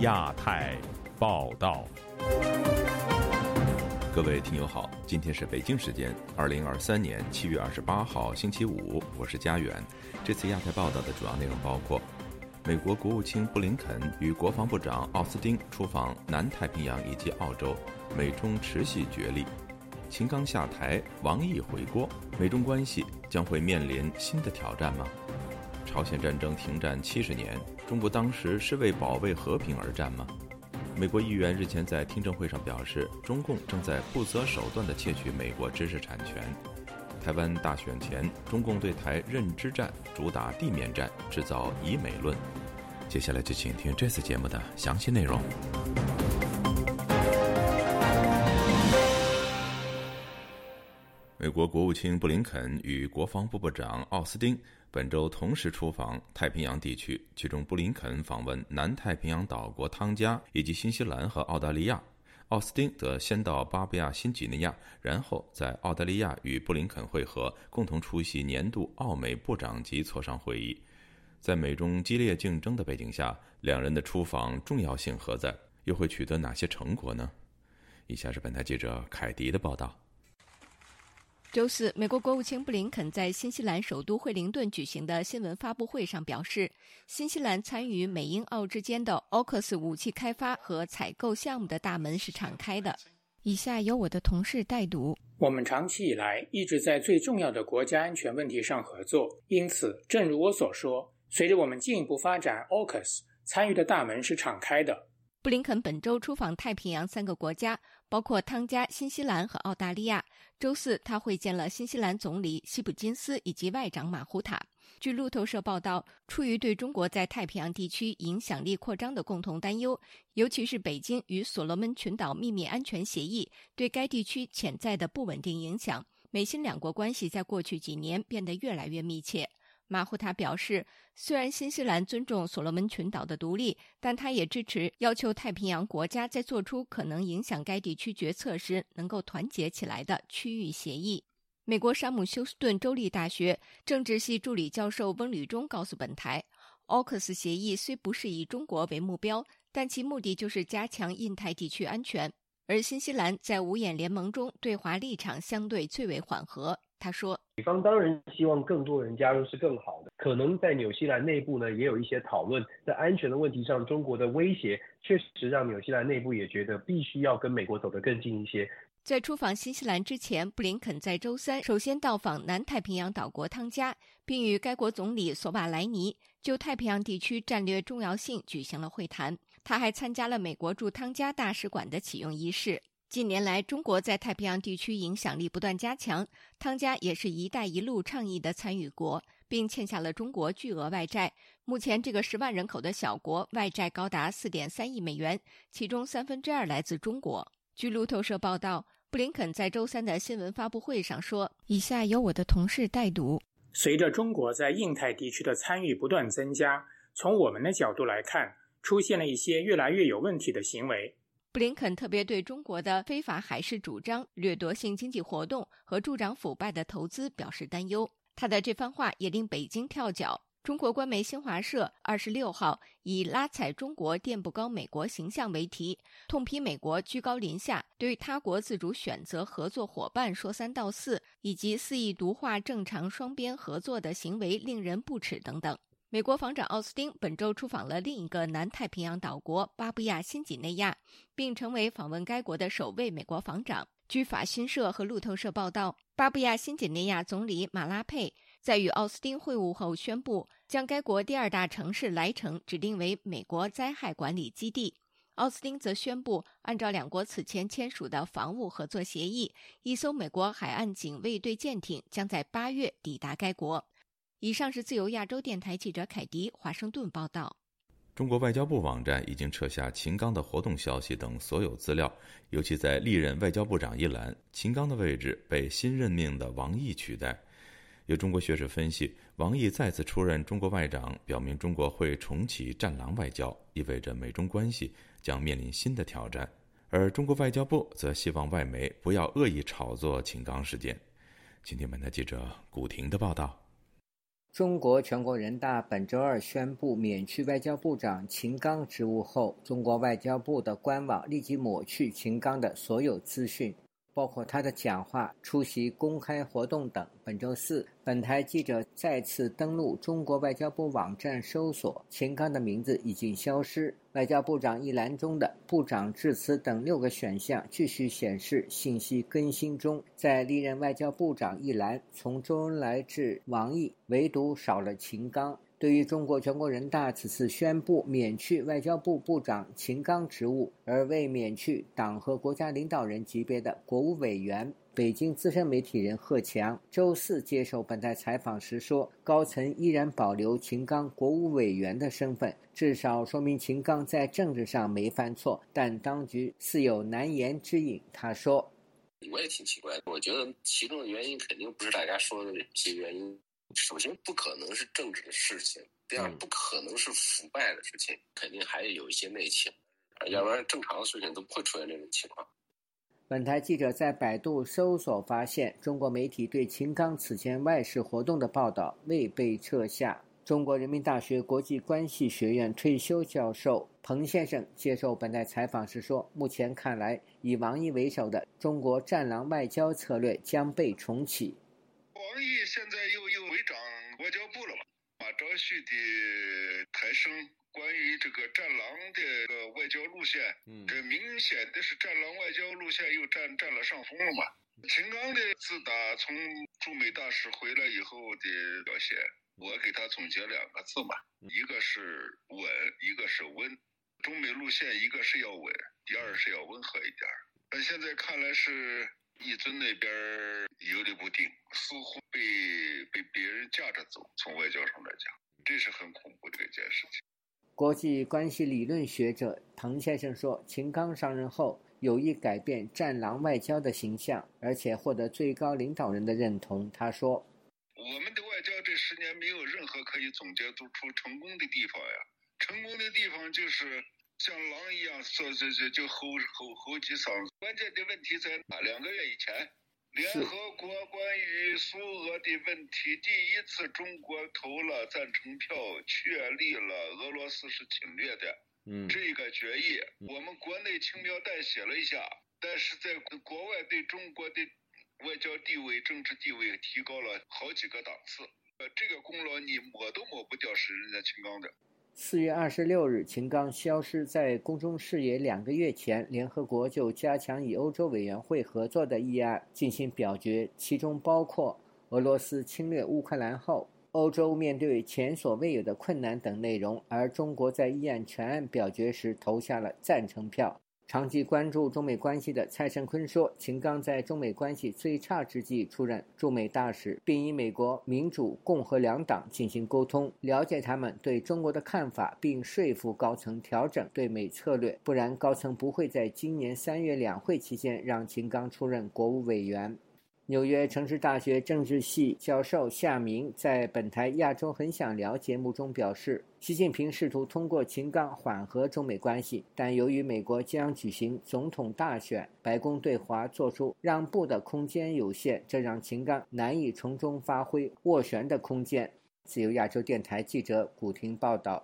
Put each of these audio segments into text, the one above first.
亚太报道，各位听友好，今天是北京时间二零二三年七月二十八号星期五，我是佳远。这次亚太报道的主要内容包括：美国国务卿布林肯与国防部长奥斯汀出访南太平洋以及澳洲，美中持续角力；秦刚下台，王毅回国，美中关系将会面临新的挑战吗？朝鲜战争停战七十年，中国当时是为保卫和平而战吗？美国议员日前在听证会上表示，中共正在不择手段地窃取美国知识产权。台湾大选前，中共对台认知战主打地面战，制造以美论。接下来就请听这次节目的详细内容。美国国务卿布林肯与国防部部长奥斯汀本周同时出访太平洋地区，其中布林肯访问南太平洋岛国汤加以及新西兰和澳大利亚，奥斯汀则先到巴布亚新几内亚，然后在澳大利亚与布林肯会合，共同出席年度澳美部长级磋商会议。在美中激烈竞争的背景下，两人的出访重要性何在？又会取得哪些成果呢？以下是本台记者凯迪的报道。周四，美国国务卿布林肯在新西兰首都惠灵顿举行的新闻发布会上表示，新西兰参与美英澳之间的 AUKUS 武器开发和采购项目的大门是敞开的。以下由我的同事代读。我们长期以来一直在最重要的国家安全问题上合作，因此，正如我所说，随着我们进一步发展 AUKUS，参与的大门是敞开的。布林肯本周出访太平洋三个国家，包括汤加、新西兰和澳大利亚。周四，他会见了新西兰总理希普金斯以及外长马胡塔。据路透社报道，出于对中国在太平洋地区影响力扩张的共同担忧，尤其是北京与所罗门群岛秘密安全协议对该地区潜在的不稳定影响，美新两国关系在过去几年变得越来越密切。马胡塔表示，虽然新西兰尊重所罗门群岛的独立，但他也支持要求太平洋国家在做出可能影响该地区决策时能够团结起来的区域协议。美国山姆休斯顿州立大学政治系助理教授温吕中告诉本台，AUKUS 协议虽不是以中国为目标，但其目的就是加强印太地区安全。而新西兰在五眼联盟中对华立场相对最为缓和。他说：“美方当然希望更多人加入是更好的。可能在纽西兰内部呢，也有一些讨论，在安全的问题上，中国的威胁确实让纽西兰内部也觉得必须要跟美国走得更近一些。”在出访新西兰之前，布林肯在周三首先到访南太平洋岛国汤加，并与该国总理索瓦莱尼就太平洋地区战略重要性举行了会谈。他还参加了美国驻汤加大使馆的启用仪式。近年来，中国在太平洋地区影响力不断加强，汤加也是一带一路倡议的参与国，并欠下了中国巨额外债。目前，这个十万人口的小国外债高达四点三亿美元，其中三分之二来自中国。据路透社报道，布林肯在周三的新闻发布会上说：“以下由我的同事代读。随着中国在印太地区的参与不断增加，从我们的角度来看，出现了一些越来越有问题的行为。”布林肯特别对中国的非法海事主张、掠夺性经济活动和助长腐败的投资表示担忧。他的这番话也令北京跳脚。中国官媒新华社二十六号以“拉踩中国垫不高美国形象”为题，痛批美国居高临下，对他国自主选择合作伙伴说三道四，以及肆意毒化正常双边合作的行为令人不齿等等。美国防长奥斯汀本周出访了另一个南太平洋岛国巴布亚新几内亚，并成为访问该国的首位美国防长。据法新社和路透社报道，巴布亚新几内亚总理马拉佩在与奥斯汀会晤后宣布，将该国第二大城市莱城指定为美国灾害管理基地。奥斯汀则宣布，按照两国此前签署的防务合作协议，一艘美国海岸警卫队舰艇将在八月抵达该国。以上是自由亚洲电台记者凯迪华盛顿报道。中国外交部网站已经撤下秦刚的活动消息等所有资料，尤其在历任外交部长一栏，秦刚的位置被新任命的王毅取代。有中国学者分析，王毅再次出任中国外长，表明中国会重启“战狼外交”，意味着美中关系将面临新的挑战。而中国外交部则希望外媒不要恶意炒作秦刚事件。今天本台记者古婷的报道。中国全国人大本周二宣布免去外交部长秦刚职务后，中国外交部的官网立即抹去秦刚的所有资讯。包括他的讲话、出席公开活动等。本周四，本台记者再次登录中国外交部网站，搜索秦刚的名字已经消失。外交部长一栏中的“部长致辞”等六个选项继续显示信息更新中。在历任外交部长一栏，从周恩来至王毅，唯独少了秦刚。对于中国全国人大此次宣布免去外交部部长秦刚职务，而未免去党和国家领导人级别的国务委员，北京资深媒体人贺强周四接受本台采访时说：“高层依然保留秦刚国务委员的身份，至少说明秦刚在政治上没犯错，但当局似有难言之隐。”他说：“我也挺奇怪，我觉得其中的原因肯定不是大家说的这些原因。”首先不可能是政治的事情，第二不可能是腐败的事情，肯定还有一些内情，要不然正常的事情都不会出现这种情况。本台记者在百度搜索发现，中国媒体对秦刚此前外事活动的报道未被撤下。中国人民大学国际关系学院退休教授彭先生接受本台采访时说：“目前看来，以王毅为首的中国战狼外交策略将被重启。”王毅现在又嘛？马朝旭的抬升，关于这个“战狼”的外交路线，嗯，这明显的是“战狼”外交路线又占占了上风了嘛？秦刚的自打从驻美大使回来以后的表现，我给他总结两个字嘛，一个是稳，一个是温。中美路线，一个是要稳，第二是要温和一点。但现在看来是。一尊那边游离不定，似乎被被别人架着走。从外交上来讲，这是很恐怖的一件事情。国际关系理论学者唐先生说：“秦刚上任后有意改变‘战狼’外交的形象，而且获得最高领导人的认同。”他说：“我们的外交这十年没有任何可以总结出成功的地方呀，成功的地方就是。”像狼一样说这这就吼吼吼几嗓子。关键的问题在哪？两个月以前，联合国关于苏俄的问题，第一次中国投了赞成票，确立了俄罗斯是侵略的嗯这个决议。我们国内轻描淡写了一下，但是在国外对中国的外交地位、政治地位提高了好几个档次。呃，这个功劳你抹都抹不掉，是人家秦刚的。四月二十六日，秦刚消失在公众视野。两个月前，联合国就加强与欧洲委员会合作的议案进行表决，其中包括俄罗斯侵略乌克兰后，欧洲面对前所未有的困难等内容。而中国在议案全案表决时投下了赞成票。长期关注中美关系的蔡胜坤说：“秦刚在中美关系最差之际出任驻美大使，并与美国民主、共和两党进行沟通，了解他们对中国的看法，并说服高层调整对美策略。不然，高层不会在今年三月两会期间让秦刚出任国务委员。”纽约城市大学政治系教授夏明在本台《亚洲很想聊》节目中表示，习近平试图通过秦刚缓和中美关系，但由于美国将举行总统大选，白宫对华做出让步的空间有限，这让秦刚难以从中发挥斡旋的空间。自由亚洲电台记者古婷报道。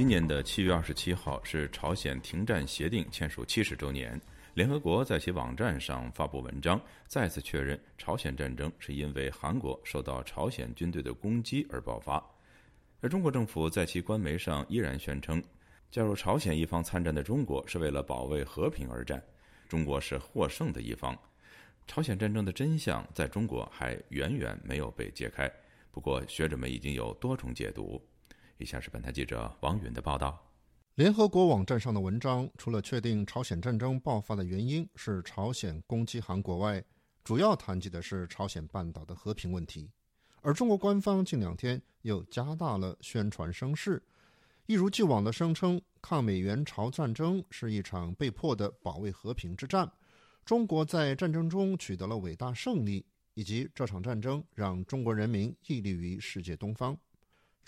今年的七月二十七号是朝鲜停战协定签署七十周年。联合国在其网站上发布文章，再次确认朝鲜战争是因为韩国受到朝鲜军队的攻击而爆发。而中国政府在其官媒上依然宣称，加入朝鲜一方参战的中国是为了保卫和平而战，中国是获胜的一方。朝鲜战争的真相在中国还远远没有被揭开，不过学者们已经有多重解读。以下是本台记者王允的报道。联合国网站上的文章除了确定朝鲜战争爆发的原因是朝鲜攻击韩国外，主要谈及的是朝鲜半岛的和平问题。而中国官方近两天又加大了宣传声势，一如既往的声称抗美援朝战争是一场被迫的保卫和平之战，中国在战争中取得了伟大胜利，以及这场战争让中国人民屹立于世界东方。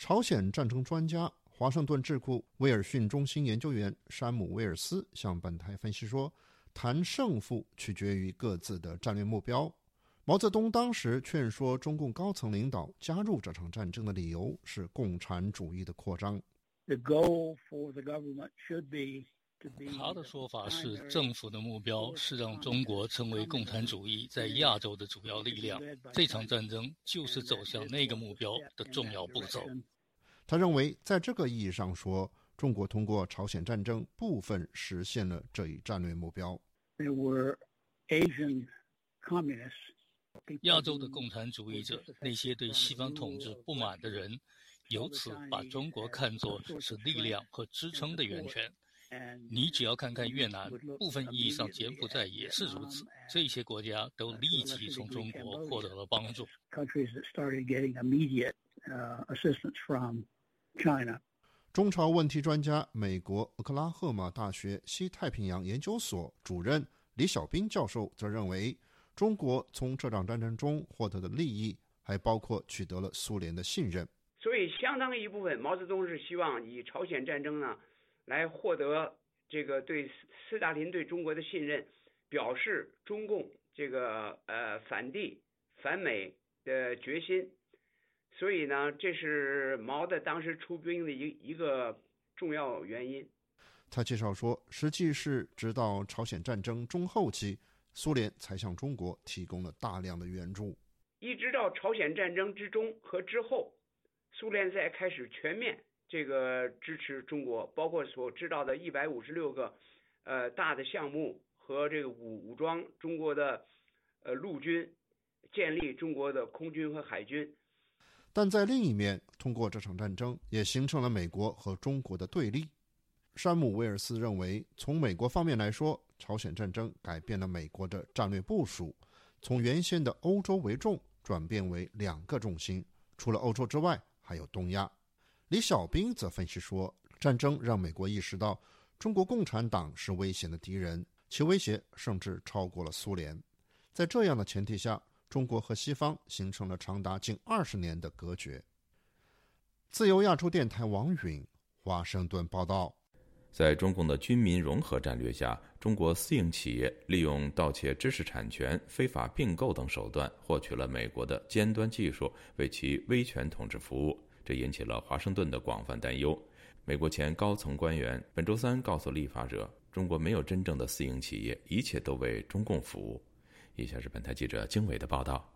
朝鲜战争专家、华盛顿智库威尔逊中心研究员山姆·威尔斯向本台分析说：“谈胜负取决于各自的战略目标。”毛泽东当时劝说中共高层领导加入这场战争的理由是共产主义的扩张。他的说法是，政府的目标是让中国成为共产主义在亚洲的主要力量。这场战争就是走向那个目标的重要步骤。他认为，在这个意义上说，中国通过朝鲜战争部分实现了这一战略目标。亚洲的共产主义者，那些对西方统治不满的人，由此把中国看作是力量和支撑的源泉。你只要看看越南，部分意义上柬埔寨也是如此。这些国家都立即从中国获得了帮助。中朝问题专家、美国俄克拉荷马大学西太平洋研究所主任李小兵教授则认为，中国从这场战争中获得的利益，还包括取得了苏联的信任。所以，相当一部分，毛泽东是希望以朝鲜战争呢。来获得这个对斯大林对中国的信任，表示中共这个呃反帝反美的决心，所以呢，这是毛的当时出兵的一一个重要原因。他介绍说，实际是直到朝鲜战争中后期，苏联才向中国提供了大量的援助，一直到朝鲜战争之中和之后，苏联才开始全面。这个支持中国，包括所知道的一百五十六个，呃大的项目和这个武武装中国的，呃陆军，建立中国的空军和海军。但在另一面，通过这场战争也形成了美国和中国的对立。山姆·威尔斯认为，从美国方面来说，朝鲜战争改变了美国的战略部署，从原先的欧洲为重转变为两个重心，除了欧洲之外，还有东亚。李小兵则分析说，战争让美国意识到中国共产党是危险的敌人，其威胁甚至超过了苏联。在这样的前提下，中国和西方形成了长达近二十年的隔绝。自由亚洲电台王允华盛顿报道：在中共的军民融合战略下，中国私营企业利用盗窃知识产权、非法并购等手段，获取了美国的尖端技术，为其威权统治服务。这引起了华盛顿的广泛担忧。美国前高层官员本周三告诉立法者：“中国没有真正的私营企业，一切都为中共服务。”以下是本台记者经纬的报道。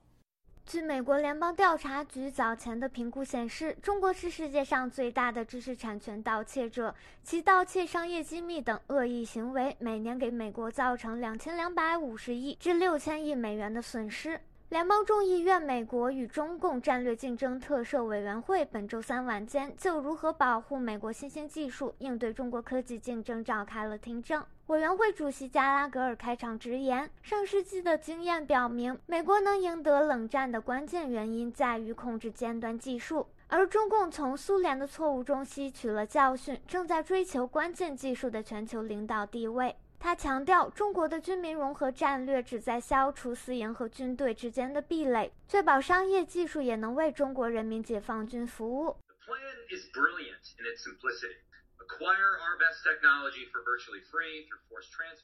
据美国联邦调查局早前的评估显示，中国是世界上最大的知识产权盗窃者，其盗窃商业机密等恶意行为每年给美国造成两千两百五十亿至六千亿美元的损失。联邦众议院美国与中共战略竞争特设委员会本周三晚间就如何保护美国新兴技术应对中国科技竞争召开了听证。委员会主席加拉格尔开场直言：“上世纪的经验表明，美国能赢得冷战的关键原因在于控制尖端技术，而中共从苏联的错误中吸取了教训，正在追求关键技术的全球领导地位。”他强调，中国的军民融合战略旨在消除私营和军队之间的壁垒，确保商业技术也能为中国人民解放军服务。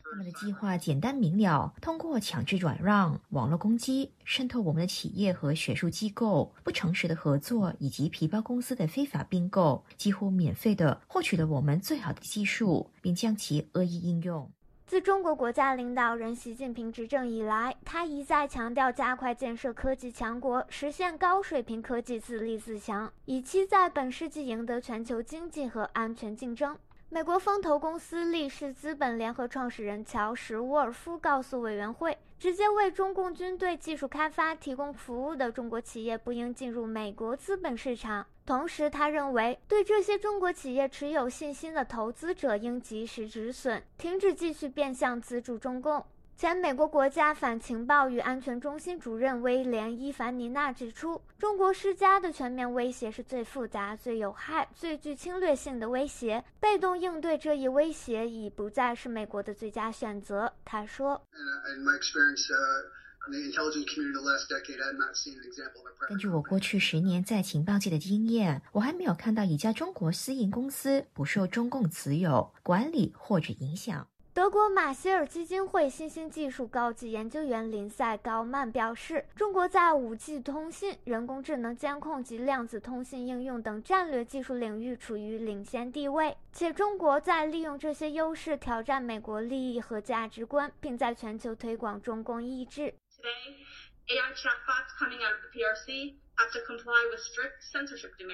他们的计划简单明了，通过强制转让、网络攻击、渗透我们的企业和学术机构、不诚实的合作以及皮包公司的非法并购，几乎免费的获取了我们最好的技术，并将其恶意应用。自中国国家领导人习近平执政以来，他一再强调加快建设科技强国，实现高水平科技自立自强，以期在本世纪赢得全球经济和安全竞争。美国风投公司力士资本联合创始人乔什·沃尔夫告诉委员会。直接为中共军队技术开发提供服务的中国企业不应进入美国资本市场。同时，他认为对这些中国企业持有信心的投资者应及时止损，停止继续变相资助中共。前美国国家反情报与安全中心主任威廉·伊凡尼娜指出，中国施加的全面威胁是最复杂、最有害、最具侵略性的威胁。被动应对这一威胁已不再是美国的最佳选择。他说。根据我过去十年在情报界的经验，我还没有看到一家中国私营公司不受中共持有、管理或者影响。德国马歇尔基金会新兴技术高级研究员林赛高曼表示，中国在 5G 通信、人工智能监控及量子通信应用等战略技术领域处于领先地位，且中国在利用这些优势挑战美国利益和价值观，并在全球推广中共意志 today ai chat box coming out of the prc。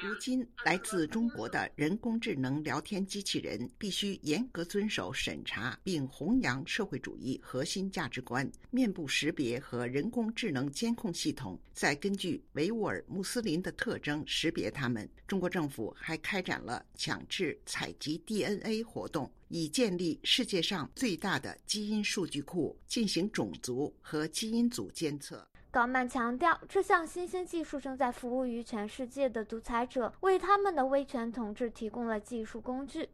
如今，来自中国的人工智能聊天机器人 必须严格遵守审查，并弘扬社会主义核心价值观。面部识别和人工智能监控系统在根据维吾尔穆斯林的特征识别他们。中国政府还开展了强制采集 DNA 活动，以建立世界上最大的基因数据库，进行种族和基因组监测。高曼强调，这项新兴技术正在服务于全世界的独裁者，为他们的威权统治提供了技术工具。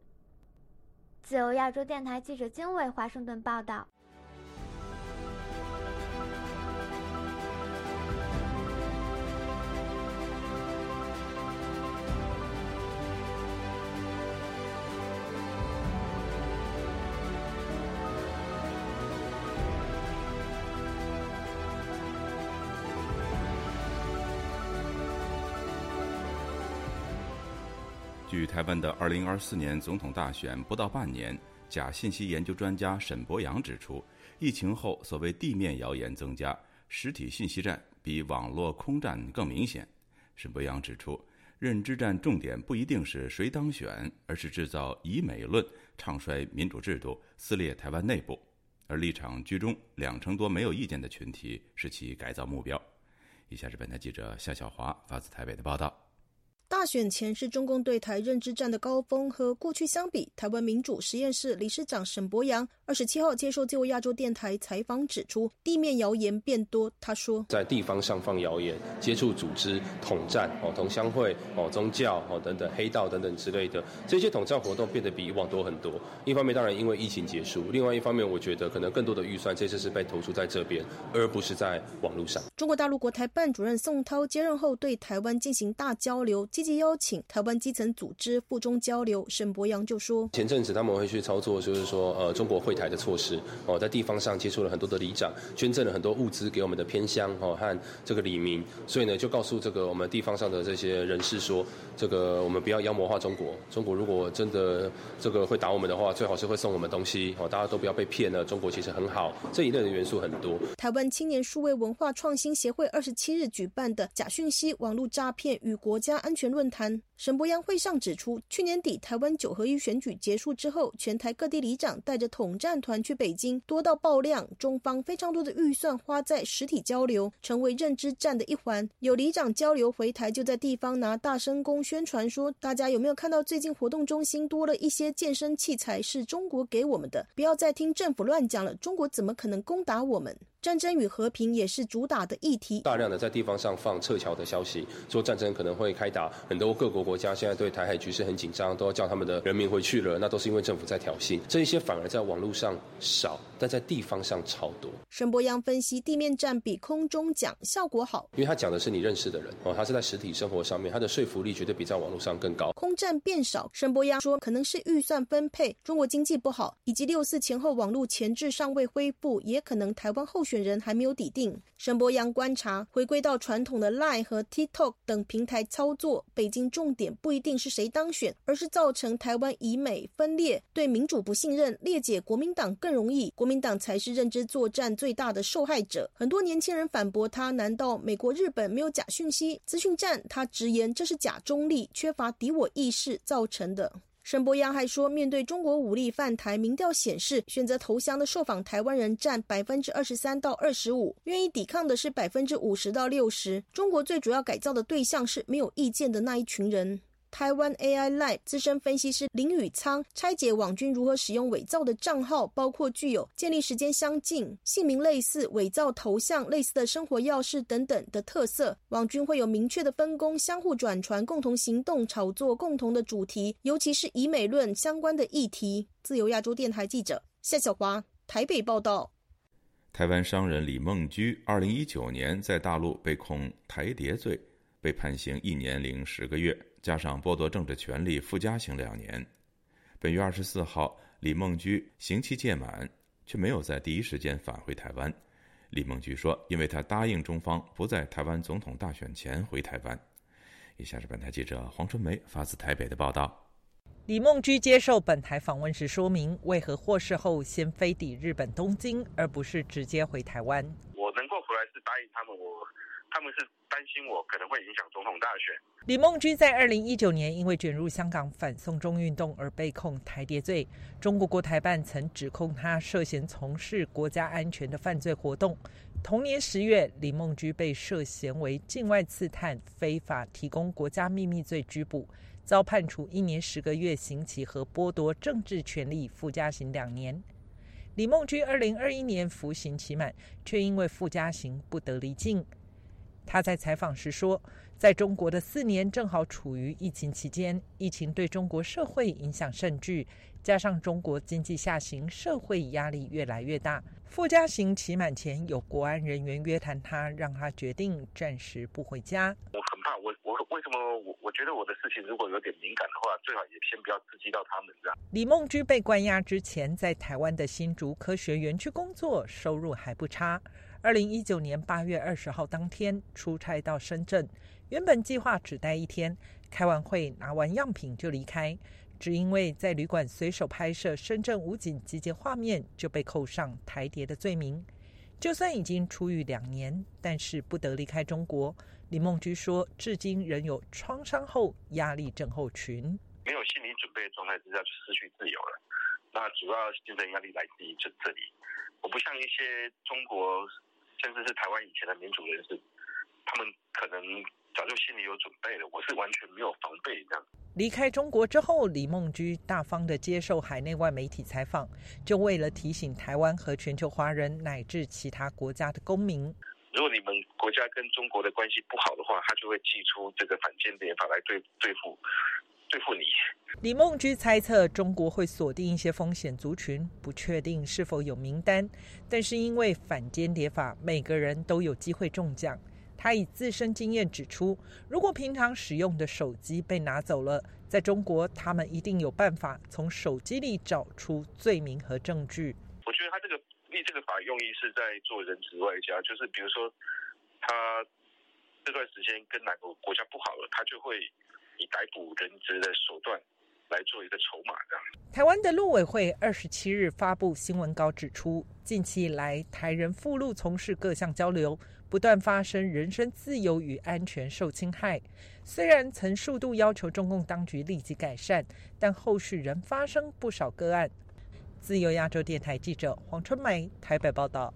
自由亚洲电台记者经纬华盛顿报道。台湾的2024年总统大选不到半年，假信息研究专家沈博阳指出，疫情后所谓地面谣言增加，实体信息战比网络空战更明显。沈博阳指出，认知战重点不一定是谁当选，而是制造以美论，唱衰民主制度，撕裂台湾内部。而立场居中、两成多没有意见的群体是其改造目标。以下是本台记者夏小华发自台北的报道。大选前是中共对台认知战的高峰，和过去相比，台湾民主实验室理事长沈博阳二十七号接受自由亚洲电台采访指出，地面谣言变多。他说，在地方上放谣言，接触组织、统战、哦同乡会、哦宗教、哦等等黑道等等之类的这些统战活动变得比以往多很多。一方面，当然因为疫情结束；另外一方面，我觉得可能更多的预算这次是被投注在这边，而不是在网络上。中国大陆国台办主任宋涛接任后，对台湾进行大交流。积极邀请台湾基层组织附中交流，沈博阳就说：前阵子他们会去操作，就是说呃中国会台的措施。哦，在地方上接触了很多的里长，捐赠了很多物资给我们的偏乡哦和这个里民，所以呢就告诉这个我们地方上的这些人士说，这个我们不要妖魔化中国，中国如果真的这个会打我们的话，最好是会送我们东西。哦，大家都不要被骗了，中国其实很好，这一类的元素很多。台湾青年数位文化创新协会二十七日举办的假讯息网络诈骗与国家安全论坛。沈博阳会上指出，去年底台湾九合一选举结束之后，全台各地里长带着统战团去北京，多到爆量。中方非常多的预算花在实体交流，成为认知战的一环。有里长交流回台，就在地方拿大声公宣传说：“大家有没有看到最近活动中心多了一些健身器材，是中国给我们的？不要再听政府乱讲了，中国怎么可能攻打我们？”战争与和平也是主打的议题。大量的在地方上放撤侨的消息，说战争可能会开打，很多各国国家现在对台海局势很紧张，都要叫他们的人民回去了，那都是因为政府在挑衅。这一些反而在网络上少，但在地方上超多。沈博阳分析，地面战比空中讲效果好，因为他讲的是你认识的人哦，他是在实体生活上面，他的说服力绝对比在网络上更高。空战变少，沈博阳说，可能是预算分配，中国经济不好，以及六四前后网络前置尚未恢复，也可能台湾候选人还没有抵。定沈博阳观察，回归到传统的 Line 和 TikTok 等平台操作，北京重点不一定是谁当选，而是造成台湾以美分裂，对民主不信任，裂解国民党更容易，国民党才是认知作战最大的受害者。很多年轻人反驳他，难道美国、日本没有假讯息资讯战？他直言这是假中立，缺乏敌我意识造成的。沈波阳还说，面对中国武力犯台，民调显示，选择投降的受访台湾人占百分之二十三到二十五，愿意抵抗的是百分之五十到六十。中国最主要改造的对象是没有意见的那一群人。台湾 AI Live 资深分析师林宇仓拆解网军如何使用伪造的账号，包括具有建立时间相近、姓名类似、伪造头像类似的生活钥匙等等的特色。网军会有明确的分工，相互转传，共同行动，炒作共同的主题，尤其是以美论相关的议题。自由亚洲电台记者夏小华台北报道。台湾商人李梦居，二零一九年在大陆被控台谍罪，被判刑一年零十个月，加上剥夺政治权利附加刑两年。本月二十四号，李梦居刑期届满，却没有在第一时间返回台湾。李梦居说：“因为他答应中方不在台湾总统大选前回台湾。”以下是本台记者黄春梅发自台北的报道。李梦居接受本台访问时说明，为何获释后先飞抵日本东京，而不是直接回台湾。我能够回来是答应他们，我他们是担心我可能会影响总统大选。李梦居在二零一九年因为卷入香港反送中运动而被控台谍罪，中国国台办曾指控他涉嫌从事国家安全的犯罪活动。同年十月，李梦居被涉嫌为境外刺探、非法提供国家秘密罪拘捕。遭判处一年十个月刑期和剥夺政治权利附加刑两年。李梦居二零二一年服刑期满，却因为附加刑不得离境。他在采访时说，在中国的四年正好处于疫情期间，疫情对中国社会影响甚巨，加上中国经济下行，社会压力越来越大。附加刑期满前，有国安人员约谈他，让他决定暂时不回家。我很怕，我我为什么我我觉得我的事情如果有点敏感的话，最好也先不要刺激到他们这样。李梦居被关押之前，在台湾的新竹科学园区工作，收入还不差。二零一九年八月二十号当天出差到深圳，原本计划只待一天，开完会拿完样品就离开。只因为在旅馆随手拍摄深圳武警集结画面，就被扣上台谍的罪名。就算已经出狱两年，但是不得离开中国。李梦居说，至今仍有创伤后压力症候群。没有心理准备的状态之下就失去自由了。那主要精神压力来自于这这里。我不像一些中国，甚至是台湾以前的民主人士，他们可能。早就心里有准备了，我是完全没有防备这样。离开中国之后，李梦居大方的接受海内外媒体采访，就为了提醒台湾和全球华人乃至其他国家的公民：如果你们国家跟中国的关系不好的话，他就会祭出这个反间谍法来对对付对付你。李梦居猜测中国会锁定一些风险族群，不确定是否有名单，但是因为反间谍法，每个人都有机会中奖。他以自身经验指出，如果平常使用的手机被拿走了，在中国他们一定有办法从手机里找出罪名和证据。我觉得他这个立这个法用意是在做人质外交，就是比如说他这段时间跟哪个国家不好了，他就会以逮捕人质的手段来做一个筹码。这样。台湾的陆委会二十七日发布新闻稿指出，近期以来台人赴陆从事各项交流。不断发生人身自由与安全受侵害，虽然曾数度要求中共当局立即改善，但后续仍发生不少个案。自由亚洲电台记者黄春梅台北报道。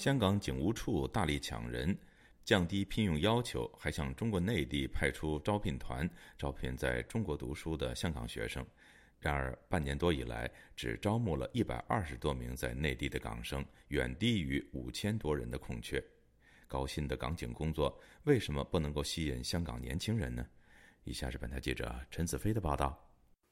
香港警务处大力抢人，降低聘用要求，还向中国内地派出招聘团招聘在中国读书的香港学生。然而，半年多以来，只招募了一百二十多名在内地的港生，远低于五千多人的空缺。高薪的港警工作为什么不能够吸引香港年轻人呢？以下是本台记者陈子飞的报道。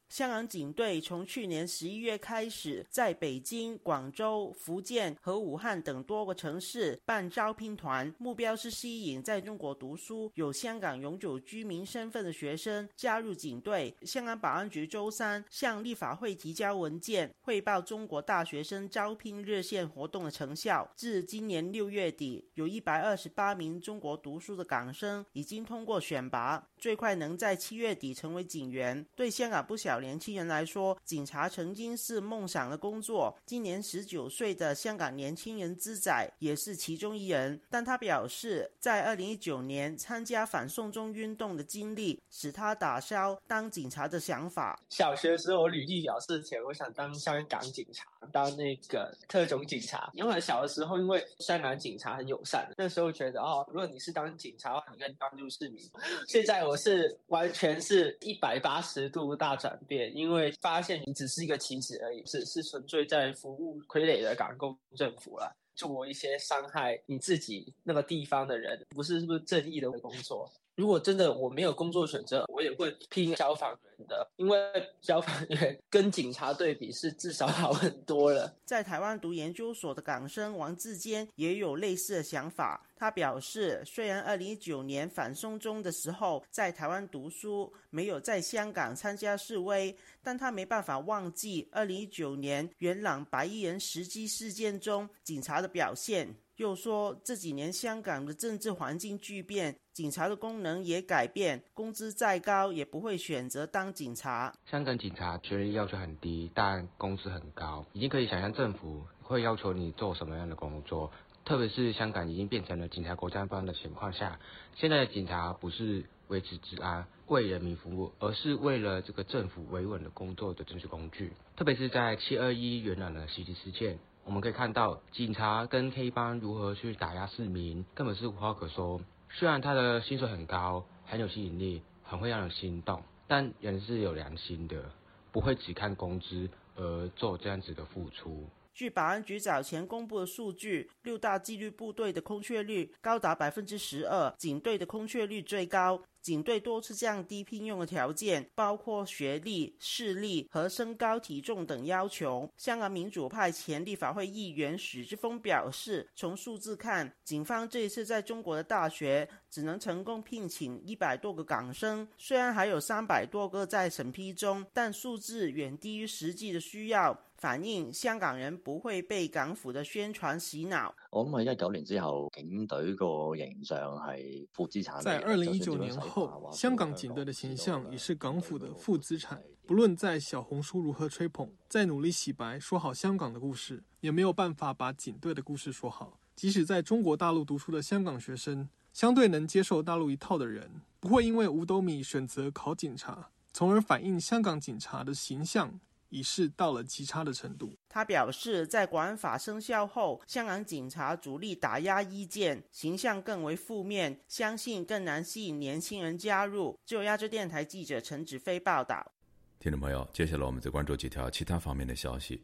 香港警队从去年十一月开始，在北京、广州、福建和武汉等多个城市办招聘团，目标是吸引在中国读书、有香港永久居民身份的学生加入警队。香港保安局周三向立法会提交文件，汇报中国大学生招聘热线活动的成效。至今年六月底，有一百二十八名中国读书的港生已经通过选拔，最快能在七月底成为警员。对香港不小。年轻人来说，警察曾经是梦想的工作。今年十九岁的香港年轻人之仔也是其中一人。但他表示，在二零一九年参加反送中运动的经历，使他打消当警察的想法。小学时候，我履历表示前我想当香港警察，当那个特种警察。因为小的时候，因为香港警察很友善，那时候觉得哦，如果你是当警察的话，你可以帮助市民。现在我是完全是一百八十度大转变，因为发现你只是一个棋子而已，只是纯粹在服务傀儡的港共政府了，做一些伤害你自己那个地方的人，不是是不是正义的工作？如果真的我没有工作选择，我也会拼消防员的，因为 消防员跟警察对比是至少好很多了。在台湾读研究所的港生王志坚也有类似的想法。他表示，虽然二零一九年反送中的时候在台湾读书，没有在香港参加示威，但他没办法忘记二零一九年元朗白衣人袭击事件中警察的表现。又说这几年香港的政治环境巨变，警察的功能也改变，工资再高也不会选择当警察。香港警察权力要求很低，但工资很高，已经可以想象政府会要求你做什么样的工作。特别是香港已经变成了警察国家班的情况下，现在的警察不是维持治安、为人民服务，而是为了这个政府维稳的工作的政治工具。特别是在七二一元朗的袭击事件。我们可以看到，警察跟黑帮如何去打压市民，根本是无话可说。虽然他的薪水很高，很有吸引力，很会让人心动，但人是有良心的，不会只看工资而做这样子的付出。据保安局早前公布的数据，六大纪律部队的空缺率高达百分之十二，警队的空缺率最高。警队多次降低聘用的条件，包括学历、视力和身高、体重等要求。香港民主派前立法会议员许志峰表示，从数字看，警方这一次在中国的大学只能成功聘请一百多个港生，虽然还有三百多个在审批中，但数字远低于实际的需要。反映香港人不會被港府的宣傳洗腦。我諗喺一九年之後，警隊個形象係負資產。在二零一九年後，香港警隊的形象已是港府的負資產。不論在小紅書如何吹捧，再努力洗白，說好香港的故事，也沒有辦法把警隊的故事說好。即使在中國大陸讀書的香港學生，相對能接受大陸一套的人，不會因為五斗米選擇考警察，從而反映香港警察的形象。已是到了极差的程度。他表示，在国安法生效后，香港警察主力打压意见，形象更为负面，相信更难吸引年轻人加入。就亚洲电台记者陈子飞报道。听众朋友，接下来我们再关注几条其他方面的消息。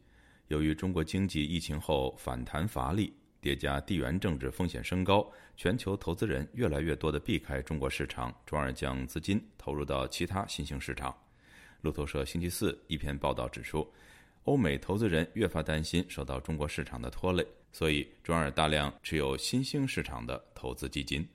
由于中国经济疫情后反弹乏力，叠加地缘政治风险升高，全球投资人越来越多地避开中国市场，转而将资金投入到其他新兴市場。路透社星期四一篇报道指出，欧美投资人越发担心受到中国市场的拖累，所以转而大量持有新兴市场的投资基金。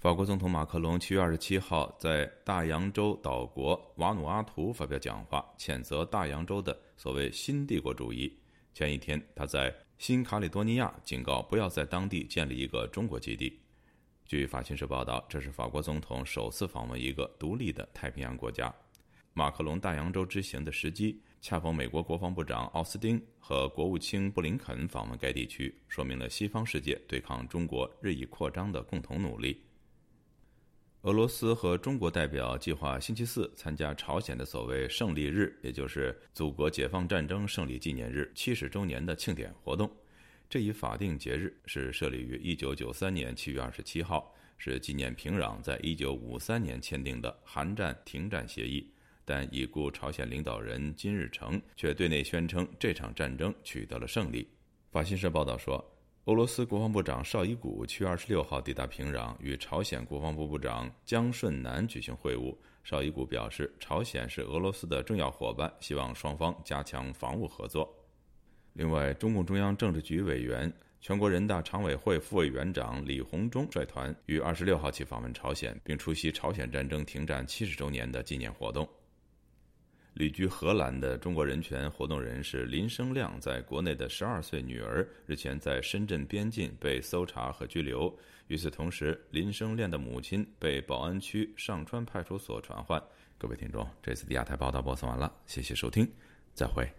法国总统马克龙七月二十七号在大洋洲岛国瓦努阿图发表讲话，谴责大洋洲的所谓新帝国主义。前一天，他在新卡里多尼亚警告不要在当地建立一个中国基地。据法新社报道，这是法国总统首次访问一个独立的太平洋国家。马克龙大洋洲之行的时机恰逢美国国防部长奥斯汀和国务卿布林肯访问该地区，说明了西方世界对抗中国日益扩张的共同努力。俄罗斯和中国代表计划星期四参加朝鲜的所谓“胜利日，也就是祖国解放战争胜利纪念日七十周年的庆典活动。这一法定节日是设立于一九九三年七月二十七号，是纪念平壤在一九五三年签订的韩战停战协议。但已故朝鲜领导人金日成却对内宣称这场战争取得了胜利。法新社报道说，俄罗斯国防部长绍伊古七月二十六号抵达平壤，与朝鲜国防部部长姜顺南举行会晤。绍伊古表示，朝鲜是俄罗斯的重要伙伴，希望双方加强防务合作。另外，中共中央政治局委员、全国人大常委会副委员长李鸿忠率团于二十六号起访问朝鲜，并出席朝鲜战争停战七十周年的纪念活动。旅居荷兰的中国人权活动人士林生亮在国内的十二岁女儿日前在深圳边境被搜查和拘留。与此同时，林生亮的母亲被宝安区上川派出所传唤，各位听众，这次的亚太报道播送完了，谢谢收听，再会。